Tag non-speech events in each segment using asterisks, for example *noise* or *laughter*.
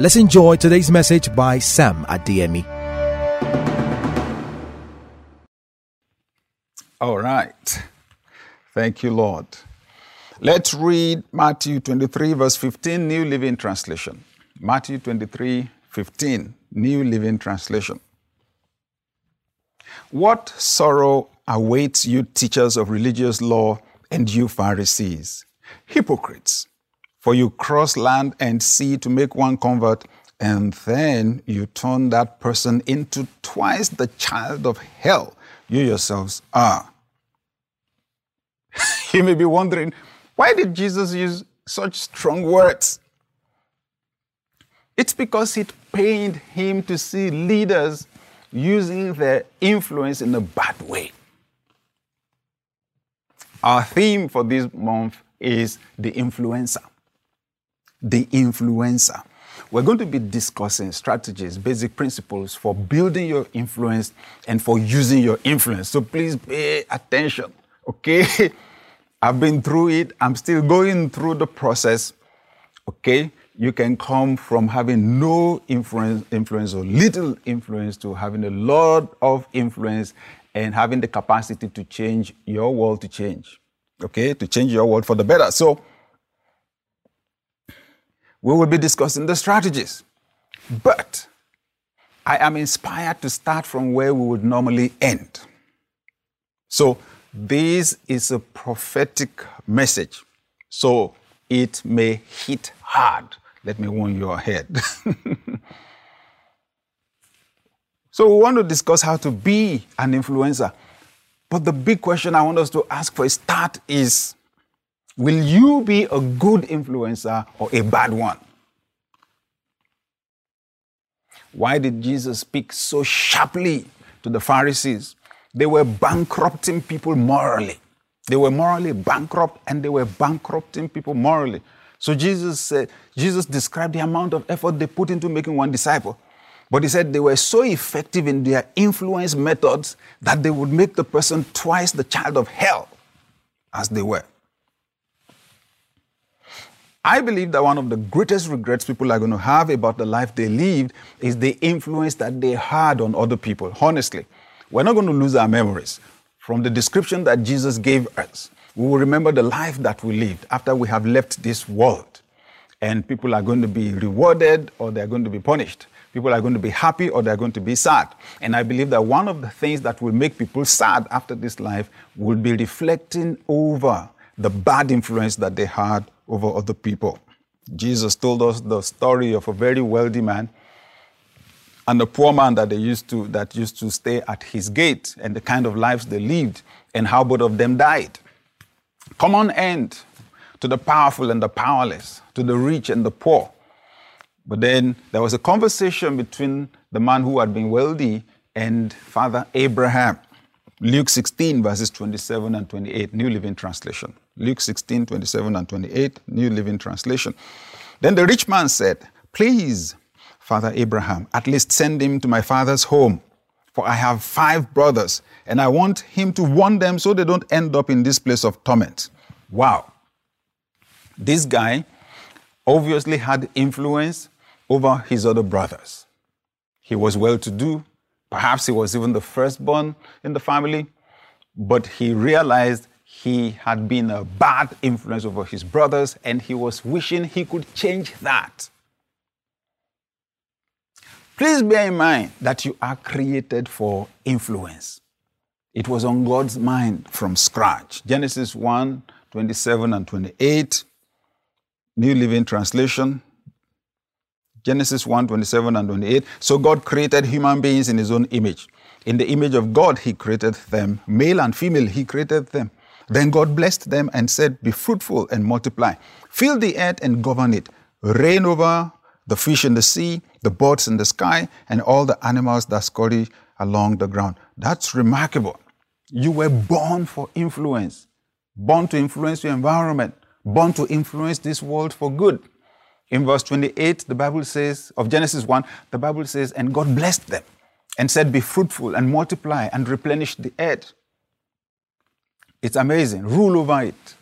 Let's enjoy today's message by Sam Adeyemi. All right. Thank you, Lord. Let's read Matthew 23, verse 15, New Living Translation. Matthew 23, 15, New Living Translation. What sorrow awaits you, teachers of religious law, and you, Pharisees? Hypocrites! For you cross land and sea to make one convert, and then you turn that person into twice the child of hell you yourselves are. *laughs* you may be wondering, why did Jesus use such strong words? It's because it pained him to see leaders using their influence in a bad way. Our theme for this month is the influencer the influencer. We're going to be discussing strategies, basic principles for building your influence and for using your influence. So please pay attention, okay? *laughs* I've been through it, I'm still going through the process, okay? You can come from having no influence, influence or little influence to having a lot of influence and having the capacity to change your world to change, okay? To change your world for the better. So, we will be discussing the strategies. But I am inspired to start from where we would normally end. So, this is a prophetic message. So, it may hit hard. Let me warn you ahead. *laughs* so, we want to discuss how to be an influencer. But the big question I want us to ask for a start is Will you be a good influencer or a bad one? Why did Jesus speak so sharply to the Pharisees? They were bankrupting people morally. They were morally bankrupt and they were bankrupting people morally. So Jesus said, Jesus described the amount of effort they put into making one disciple. But he said they were so effective in their influence methods that they would make the person twice the child of hell as they were. I believe that one of the greatest regrets people are going to have about the life they lived is the influence that they had on other people. Honestly, we're not going to lose our memories. From the description that Jesus gave us, we will remember the life that we lived after we have left this world. And people are going to be rewarded or they're going to be punished. People are going to be happy or they're going to be sad. And I believe that one of the things that will make people sad after this life will be reflecting over the bad influence that they had over other people. Jesus told us the story of a very wealthy man and a poor man that they used to that used to stay at his gate and the kind of lives they lived and how both of them died. Common end to the powerful and the powerless, to the rich and the poor. But then there was a conversation between the man who had been wealthy and Father Abraham. Luke 16, verses 27 and 28, New Living Translation. Luke 16, 27 and 28, New Living Translation. Then the rich man said, Please, Father Abraham, at least send him to my father's home, for I have five brothers, and I want him to warn them so they don't end up in this place of torment. Wow. This guy obviously had influence over his other brothers. He was well to do. Perhaps he was even the firstborn in the family, but he realized he had been a bad influence over his brothers and he was wishing he could change that. Please bear in mind that you are created for influence. It was on God's mind from scratch. Genesis 1 27 and 28, New Living Translation. Genesis 1 27 and 28. So God created human beings in his own image. In the image of God, he created them. Male and female, he created them. Then God blessed them and said, Be fruitful and multiply. Fill the earth and govern it. Reign over the fish in the sea, the birds in the sky, and all the animals that scurry along the ground. That's remarkable. You were born for influence, born to influence your environment, born to influence this world for good. In verse 28, the Bible says, of Genesis 1, the Bible says, and God blessed them and said, Be fruitful and multiply and replenish the earth. It's amazing. Rule over it.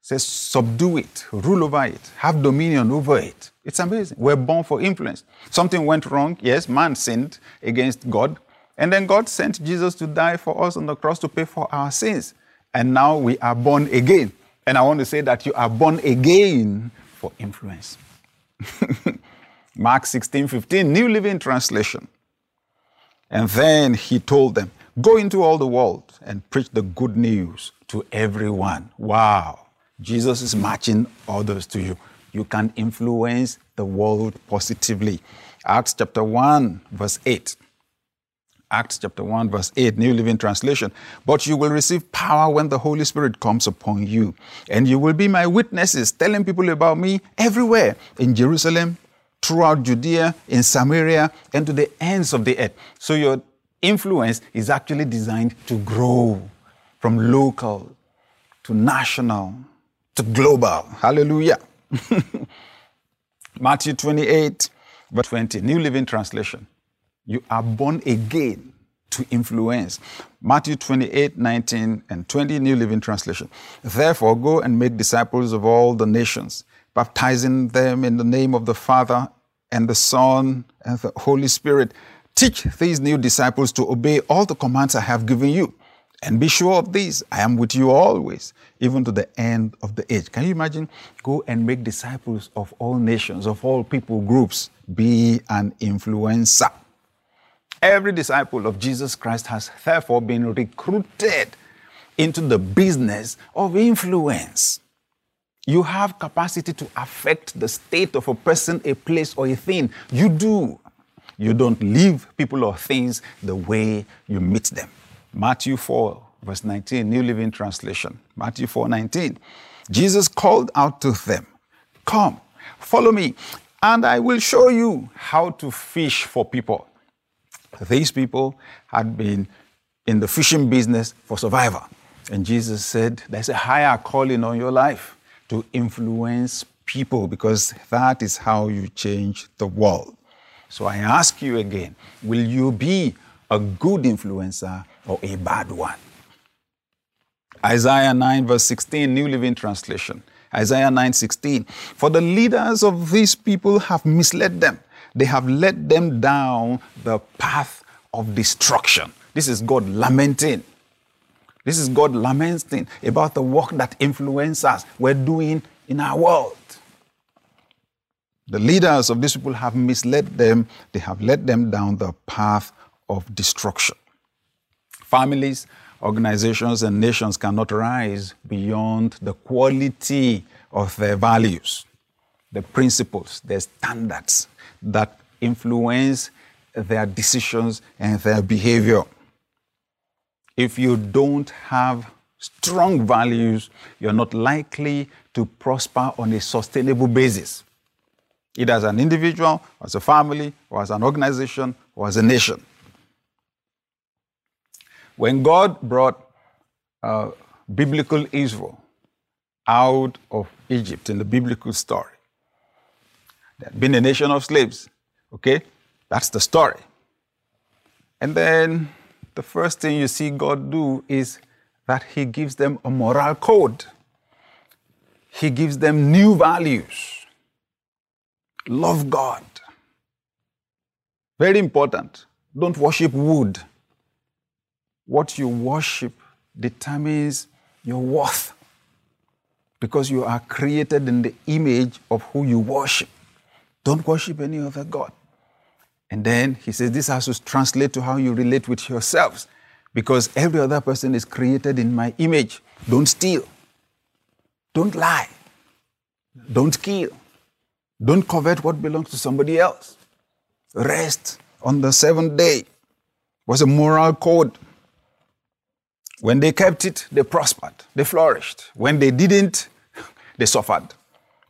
says, subdue it, rule over it, have dominion over it. It's amazing. We're born for influence. Something went wrong. Yes, man sinned against God. And then God sent Jesus to die for us on the cross to pay for our sins. And now we are born again. And I want to say that you are born again for influence. *laughs* Mark 16 15, New Living Translation. And then he told them, Go into all the world and preach the good news to everyone. Wow. Jesus is matching others to you. You can influence the world positively. Acts chapter 1, verse 8. Acts chapter 1, verse 8, New Living Translation. But you will receive power when the Holy Spirit comes upon you. And you will be my witnesses, telling people about me everywhere in Jerusalem, throughout Judea, in Samaria, and to the ends of the earth. So your influence is actually designed to grow from local to national to global. Hallelujah. *laughs* Matthew 28, verse 20, New Living Translation. You are born again to influence. Matthew 28, 19, and 20, New Living Translation. Therefore, go and make disciples of all the nations, baptizing them in the name of the Father and the Son and the Holy Spirit. Teach these new disciples to obey all the commands I have given you. And be sure of this I am with you always, even to the end of the age. Can you imagine? Go and make disciples of all nations, of all people groups. Be an influencer. Every disciple of Jesus Christ has therefore been recruited into the business of influence. You have capacity to affect the state of a person, a place, or a thing. You do. You don't leave people or things the way you meet them. Matthew 4, verse 19, New Living Translation. Matthew 4, 19. Jesus called out to them, Come, follow me, and I will show you how to fish for people. These people had been in the fishing business for survival. And Jesus said, There's a higher calling on your life to influence people because that is how you change the world. So I ask you again will you be a good influencer or a bad one? Isaiah 9, verse 16, New Living Translation. Isaiah 9, 16. For the leaders of these people have misled them they have led them down the path of destruction. This is God lamenting. This is God lamenting about the work that influencers were doing in our world. The leaders of these people have misled them, they have led them down the path of destruction. Families, organizations, and nations cannot rise beyond the quality of their values, the principles, their standards, that influence their decisions and their behavior. If you don't have strong values, you're not likely to prosper on a sustainable basis, either as an individual, as a family, or as an organization, or as a nation. When God brought uh, biblical Israel out of Egypt in the biblical story, they had been a nation of slaves. Okay? That's the story. And then the first thing you see God do is that He gives them a moral code. He gives them new values. Love God. Very important. Don't worship wood. What you worship determines your worth because you are created in the image of who you worship. Don't worship any other God. And then he says this has to translate to how you relate with yourselves because every other person is created in my image. Don't steal. Don't lie. Don't kill. Don't covet what belongs to somebody else. Rest on the seventh day was a moral code. When they kept it, they prospered, they flourished. When they didn't, *laughs* they suffered.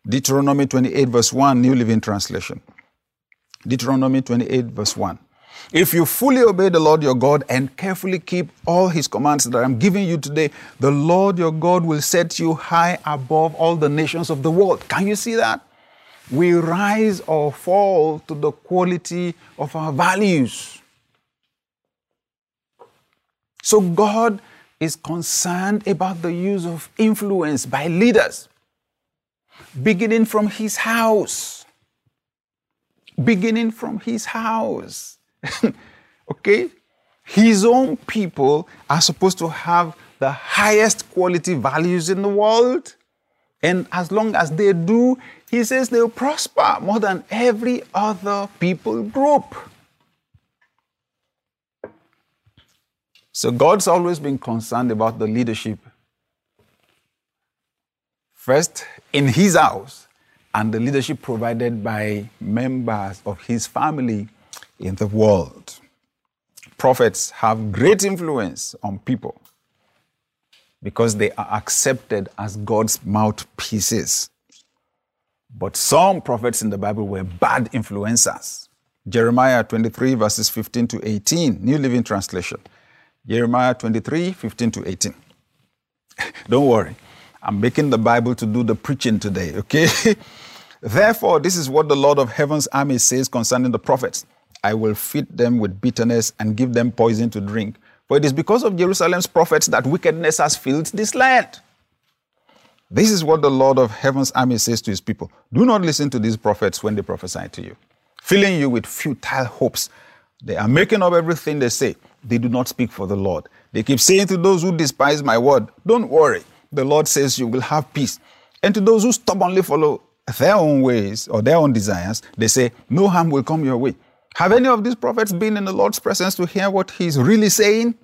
Deuteronomy 28, verse 1, New Living Translation. Deuteronomy 28, verse 1. If you fully obey the Lord your God and carefully keep all his commands that I'm giving you today, the Lord your God will set you high above all the nations of the world. Can you see that? We rise or fall to the quality of our values. So God is concerned about the use of influence by leaders, beginning from his house. Beginning from his house. *laughs* okay? His own people are supposed to have the highest quality values in the world. And as long as they do, he says they'll prosper more than every other people group. So God's always been concerned about the leadership. First, in his house, and the leadership provided by members of his family in the world. Prophets have great influence on people because they are accepted as God's mouthpieces. But some prophets in the Bible were bad influencers. Jeremiah 23, verses 15 to 18, New Living Translation. Jeremiah 23, 15 to 18. *laughs* Don't worry, I'm making the Bible to do the preaching today, okay? *laughs* Therefore, this is what the Lord of heaven's army says concerning the prophets I will feed them with bitterness and give them poison to drink. For it is because of Jerusalem's prophets that wickedness has filled this land. This is what the Lord of heaven's army says to his people Do not listen to these prophets when they prophesy to you, filling you with futile hopes. They are making up everything they say. They do not speak for the Lord. They keep saying to those who despise my word, Don't worry, the Lord says you will have peace. And to those who stubbornly follow their own ways or their own desires, they say, No harm will come your way. Have any of these prophets been in the Lord's presence to hear what he's really saying?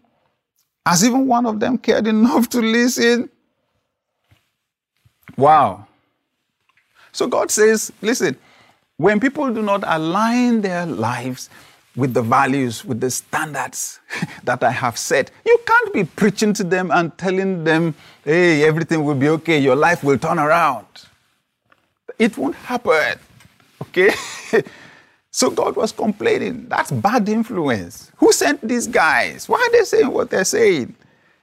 Has even one of them cared enough to listen? Wow. So God says, listen, when people do not align their lives with the values, with the standards *laughs* that I have set, you can't be preaching to them and telling them, hey, everything will be okay, your life will turn around. It won't happen. Okay? *laughs* so God was complaining. That's bad influence. Who sent these guys? Why are they saying what they're saying?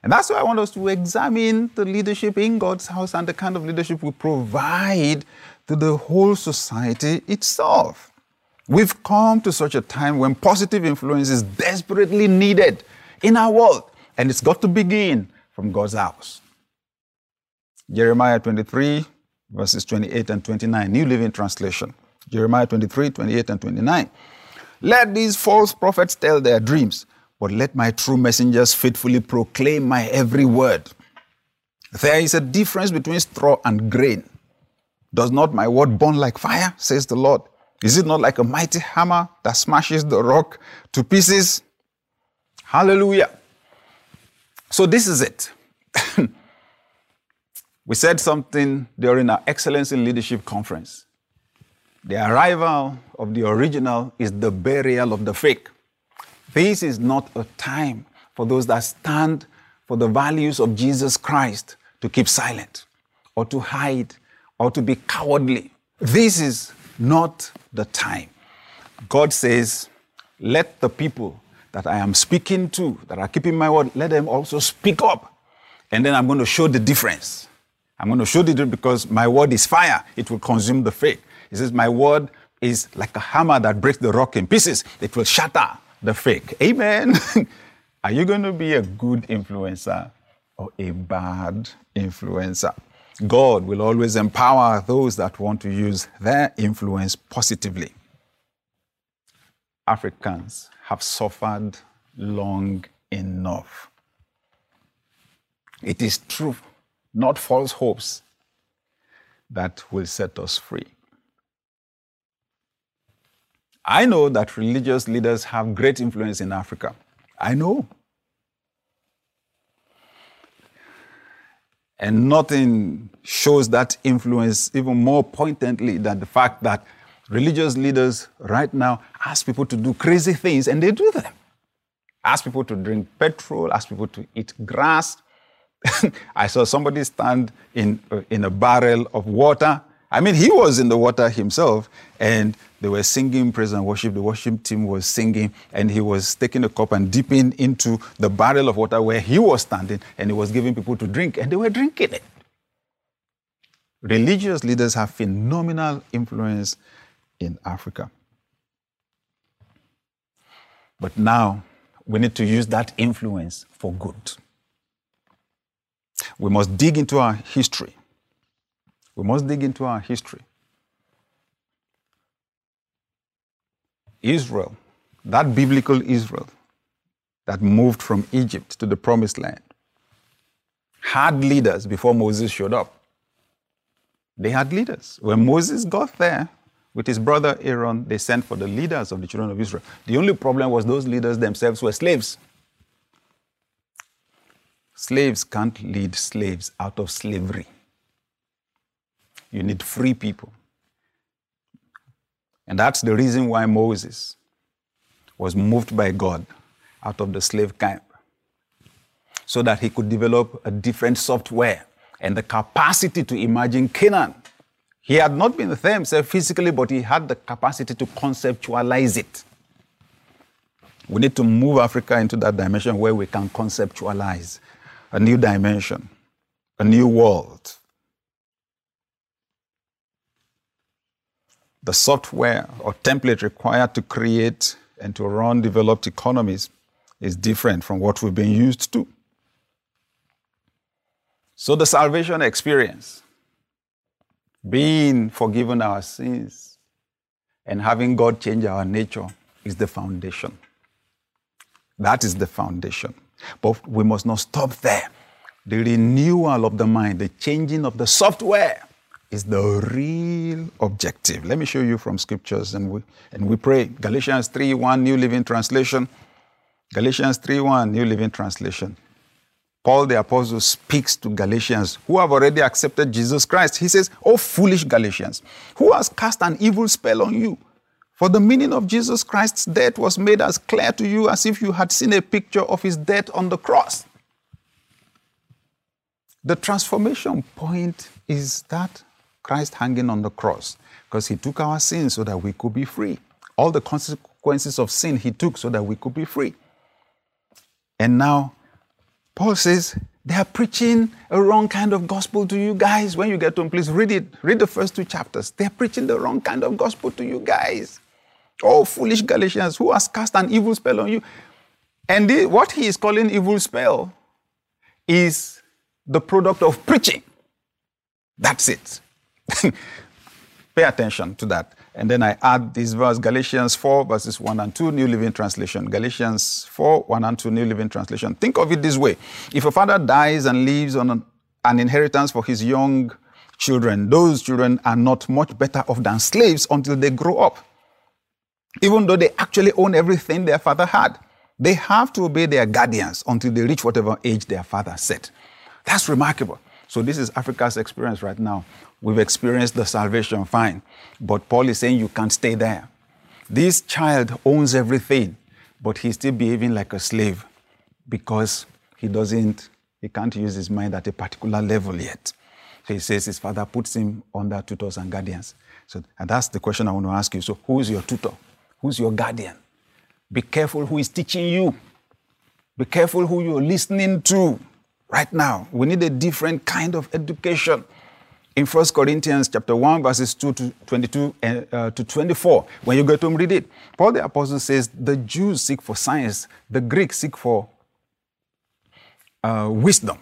And that's why I want us to examine the leadership in God's house and the kind of leadership we provide to the whole society itself. We've come to such a time when positive influence is desperately needed in our world, and it's got to begin from God's house. Jeremiah 23, verses 28 and 29, New Living Translation. Jeremiah 23, 28 and 29. Let these false prophets tell their dreams, but let my true messengers faithfully proclaim my every word. There is a difference between straw and grain. Does not my word burn like fire, says the Lord? Is it not like a mighty hammer that smashes the rock to pieces? Hallelujah. So, this is it. *laughs* We said something during our Excellence in Leadership conference. The arrival of the original is the burial of the fake. This is not a time for those that stand for the values of Jesus Christ to keep silent or to hide or to be cowardly. This is not the time. God says, Let the people that I am speaking to, that are keeping my word, let them also speak up. And then I'm going to show the difference. I'm going to show the difference because my word is fire. It will consume the fake. He says, My word is like a hammer that breaks the rock in pieces. It will shatter the fake. Amen. *laughs* Are you going to be a good influencer or a bad influencer? God will always empower those that want to use their influence positively. Africans have suffered long enough. It is true not false hopes, that will set us free. I know that religious leaders have great influence in Africa. I know. And nothing shows that influence even more pointedly than the fact that religious leaders right now ask people to do crazy things and they do them. Ask people to drink petrol, ask people to eat grass, *laughs* I saw somebody stand in, uh, in a barrel of water. I mean, he was in the water himself, and they were singing praise and worship. The worship team was singing, and he was taking a cup and dipping into the barrel of water where he was standing, and he was giving people to drink, and they were drinking it. Religious leaders have phenomenal influence in Africa. But now we need to use that influence for good. we must dig into our history. We must dig into our history. Israel, that biblical Israel that moved from Egypt to the promised land, had leaders before Moses showed up. They had leaders. When Moses got there with his brother Aaron, they sent for the leaders of the children of Israel. The only problem was those leaders themselves were slaves. Slaves can't lead slaves out of slavery. You need free people. And that's the reason why Moses was moved by God out of the slave camp so that he could develop a different software and the capacity to imagine Canaan. He had not been there himself physically, but he had the capacity to conceptualize it. We need to move Africa into that dimension where we can conceptualize a new dimension, a new world. The software or template required to create and to run developed economies is different from what we've been used to. So, the salvation experience, being forgiven our sins and having God change our nature, is the foundation. That is the foundation. But we must not stop there. The renewal of the mind, the changing of the software is the real objective. Let me show you from scriptures and we, and we pray. Galatians 3 1, New Living Translation. Galatians 3 1, New Living Translation. Paul the Apostle speaks to Galatians who have already accepted Jesus Christ. He says, Oh, foolish Galatians, who has cast an evil spell on you? For the meaning of Jesus Christ's death was made as clear to you as if you had seen a picture of his death on the cross. The transformation point is that Christ hanging on the cross, because he took our sins so that we could be free. All the consequences of sin he took so that we could be free. And now Paul says, they are preaching a wrong kind of gospel to you guys. When you get home, please read it. Read the first two chapters. They are preaching the wrong kind of gospel to you guys. Oh, foolish Galatians, who has cast an evil spell on you? And the, what he is calling evil spell is the product of preaching. That's it. Pay attention to that. And then I add this verse, Galatians 4, verses 1 and 2, New Living Translation. Galatians 4, 1 and 2, New Living Translation. Think of it this way if a father dies and leaves on an, an inheritance for his young children, those children are not much better off than slaves until they grow up. Even though they actually own everything their father had, they have to obey their guardians until they reach whatever age their father set. That's remarkable. So, this is Africa's experience right now. We've experienced the salvation, fine. But Paul is saying you can't stay there. This child owns everything, but he's still behaving like a slave because he doesn't, he can't use his mind at a particular level yet. So he says his father puts him under tutors and guardians. So, and that's the question I want to ask you. So, who is your tutor? Who's your guardian? Be careful who is teaching you. Be careful who you're listening to right now. We need a different kind of education in 1 Corinthians chapter 1, verses 2 to 22 and, uh, to 24. When you go to read it, Paul the Apostle says, The Jews seek for science, the Greeks seek for uh, wisdom.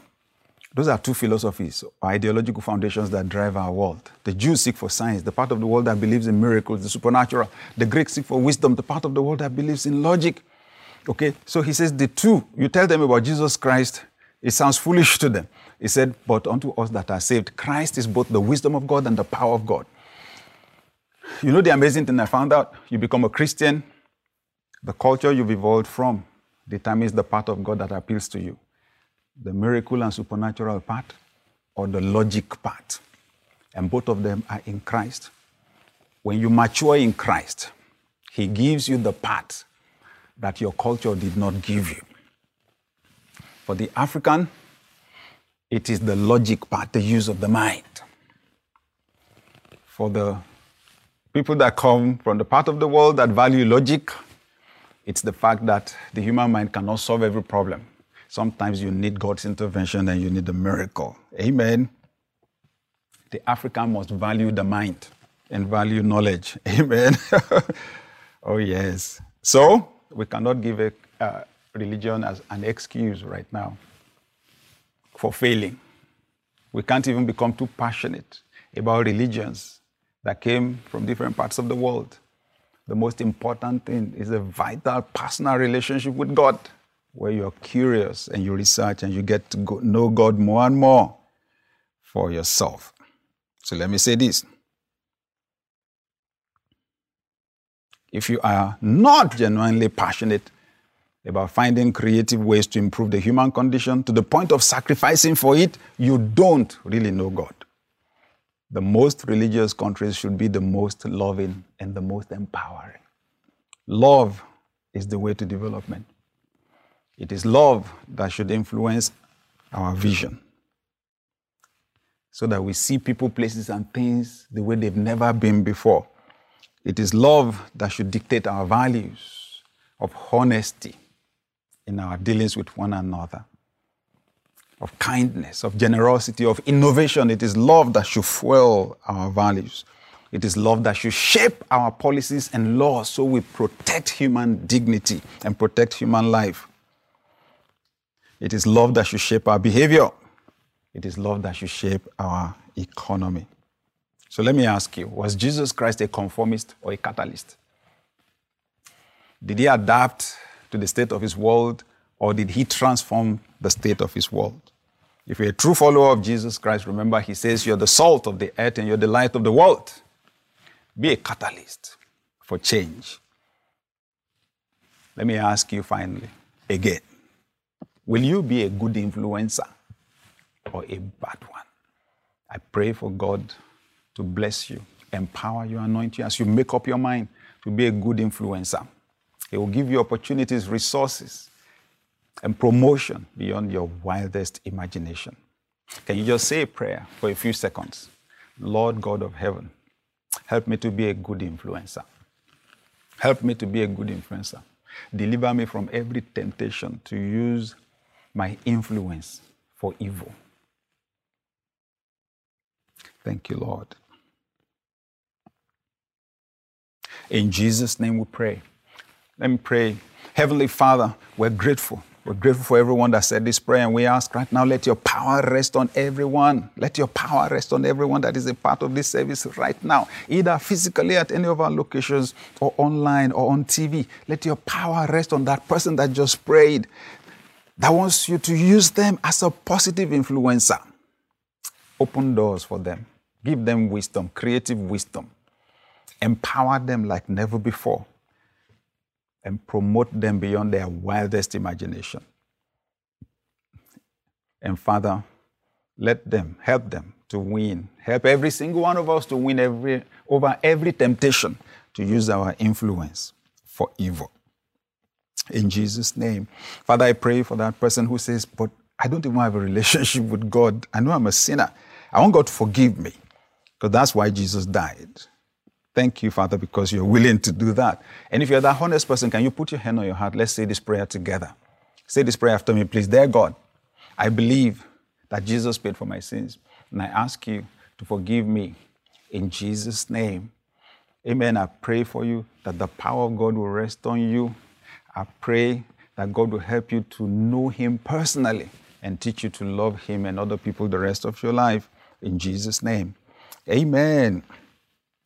Those are two philosophies, or ideological foundations that drive our world. The Jews seek for science, the part of the world that believes in miracles, the supernatural. The Greeks seek for wisdom, the part of the world that believes in logic. Okay, so he says the two, you tell them about Jesus Christ, it sounds foolish to them. He said, But unto us that are saved, Christ is both the wisdom of God and the power of God. You know the amazing thing I found out? You become a Christian, the culture you've evolved from determines the part of God that appeals to you the miracle and supernatural part or the logic part. And both of them are in Christ. When you mature in Christ, He gives you the part that your culture did not give you. For the African, it is the logic part, the use of the mind. For the people that come from the part of the world that value logic, it's the fact that the human mind cannot solve every problem. Sometimes you need God's intervention and you need a miracle. Amen. The African must value the mind and value knowledge. *laughs* Amen. *laughs* oh, yes. So, we cannot give a uh, religion as an excuse right now for failing. We can't even become too passionate about religions that came from different parts of the world. The most important thing is a vital personal relationship with God where you're curious and you research and you get to go, know God more and more for yourself. So let me say this. If you are not genuinely passionate about finding creative ways to improve the human condition to the point of sacrificing for it, you don't really know God. The most religious countries should be the most loving and the most empowering. Love is the way to development. It is love that should influence our vision so that we see people, places, and things the way they've never been before. It is love that should dictate our values of honesty in our dealings with one another, of kindness, of generosity, of innovation. It is love that should fuel our values. It is love that should shape our policies and laws so we protect human dignity and protect human life. It is love that should shape our behavior. It is love that should shape our economy. So let me ask you was Jesus Christ a conformist or a catalyst? Did he adapt to the state of his world or did he transform the state of his world? If you're a true follower of Jesus Christ, remember he says you're the salt of the earth and you're the light of the world. Be a catalyst for change. Let me ask you finally again Will you be a good influencer or a bad one? I pray for God to bless you, empower you, anoint you as you make up your mind to be a good influencer. He will give you opportunities, resources, and promotion beyond your wildest imagination. Can you just say a prayer for a few seconds? Lord God of heaven, help me to be a good influencer. Help me to be a good influencer. Deliver me from every temptation to use my influence for evil. Thank you, Lord. In Jesus' name we pray. Let me pray. Heavenly Father, we're grateful. We're grateful for everyone that said this prayer, and we ask right now, let your power rest on everyone. Let your power rest on everyone that is a part of this service right now, either physically at any of our locations or online or on TV. Let your power rest on that person that just prayed that wants you to use them as a positive influencer. Open doors for them. Give them wisdom, creative wisdom. Empower them like never before. And promote them beyond their wildest imagination. And Father, let them help them to win. Help every single one of us to win every, over every temptation to use our influence for evil in Jesus' name. Father, I pray for that person who says, But I don't even have a relationship with God. I know I'm a sinner. I want God to forgive me because that's why Jesus died. Thank you, Father, because you're willing to do that. And if you're that honest person, can you put your hand on your heart? Let's say this prayer together. Say this prayer after me, please. Dear God, I believe that Jesus paid for my sins, and I ask you to forgive me in Jesus' name. Amen. I pray for you that the power of God will rest on you I pray that God will help you to know Him personally and teach you to love Him and other people the rest of your life. In Jesus' name. Amen.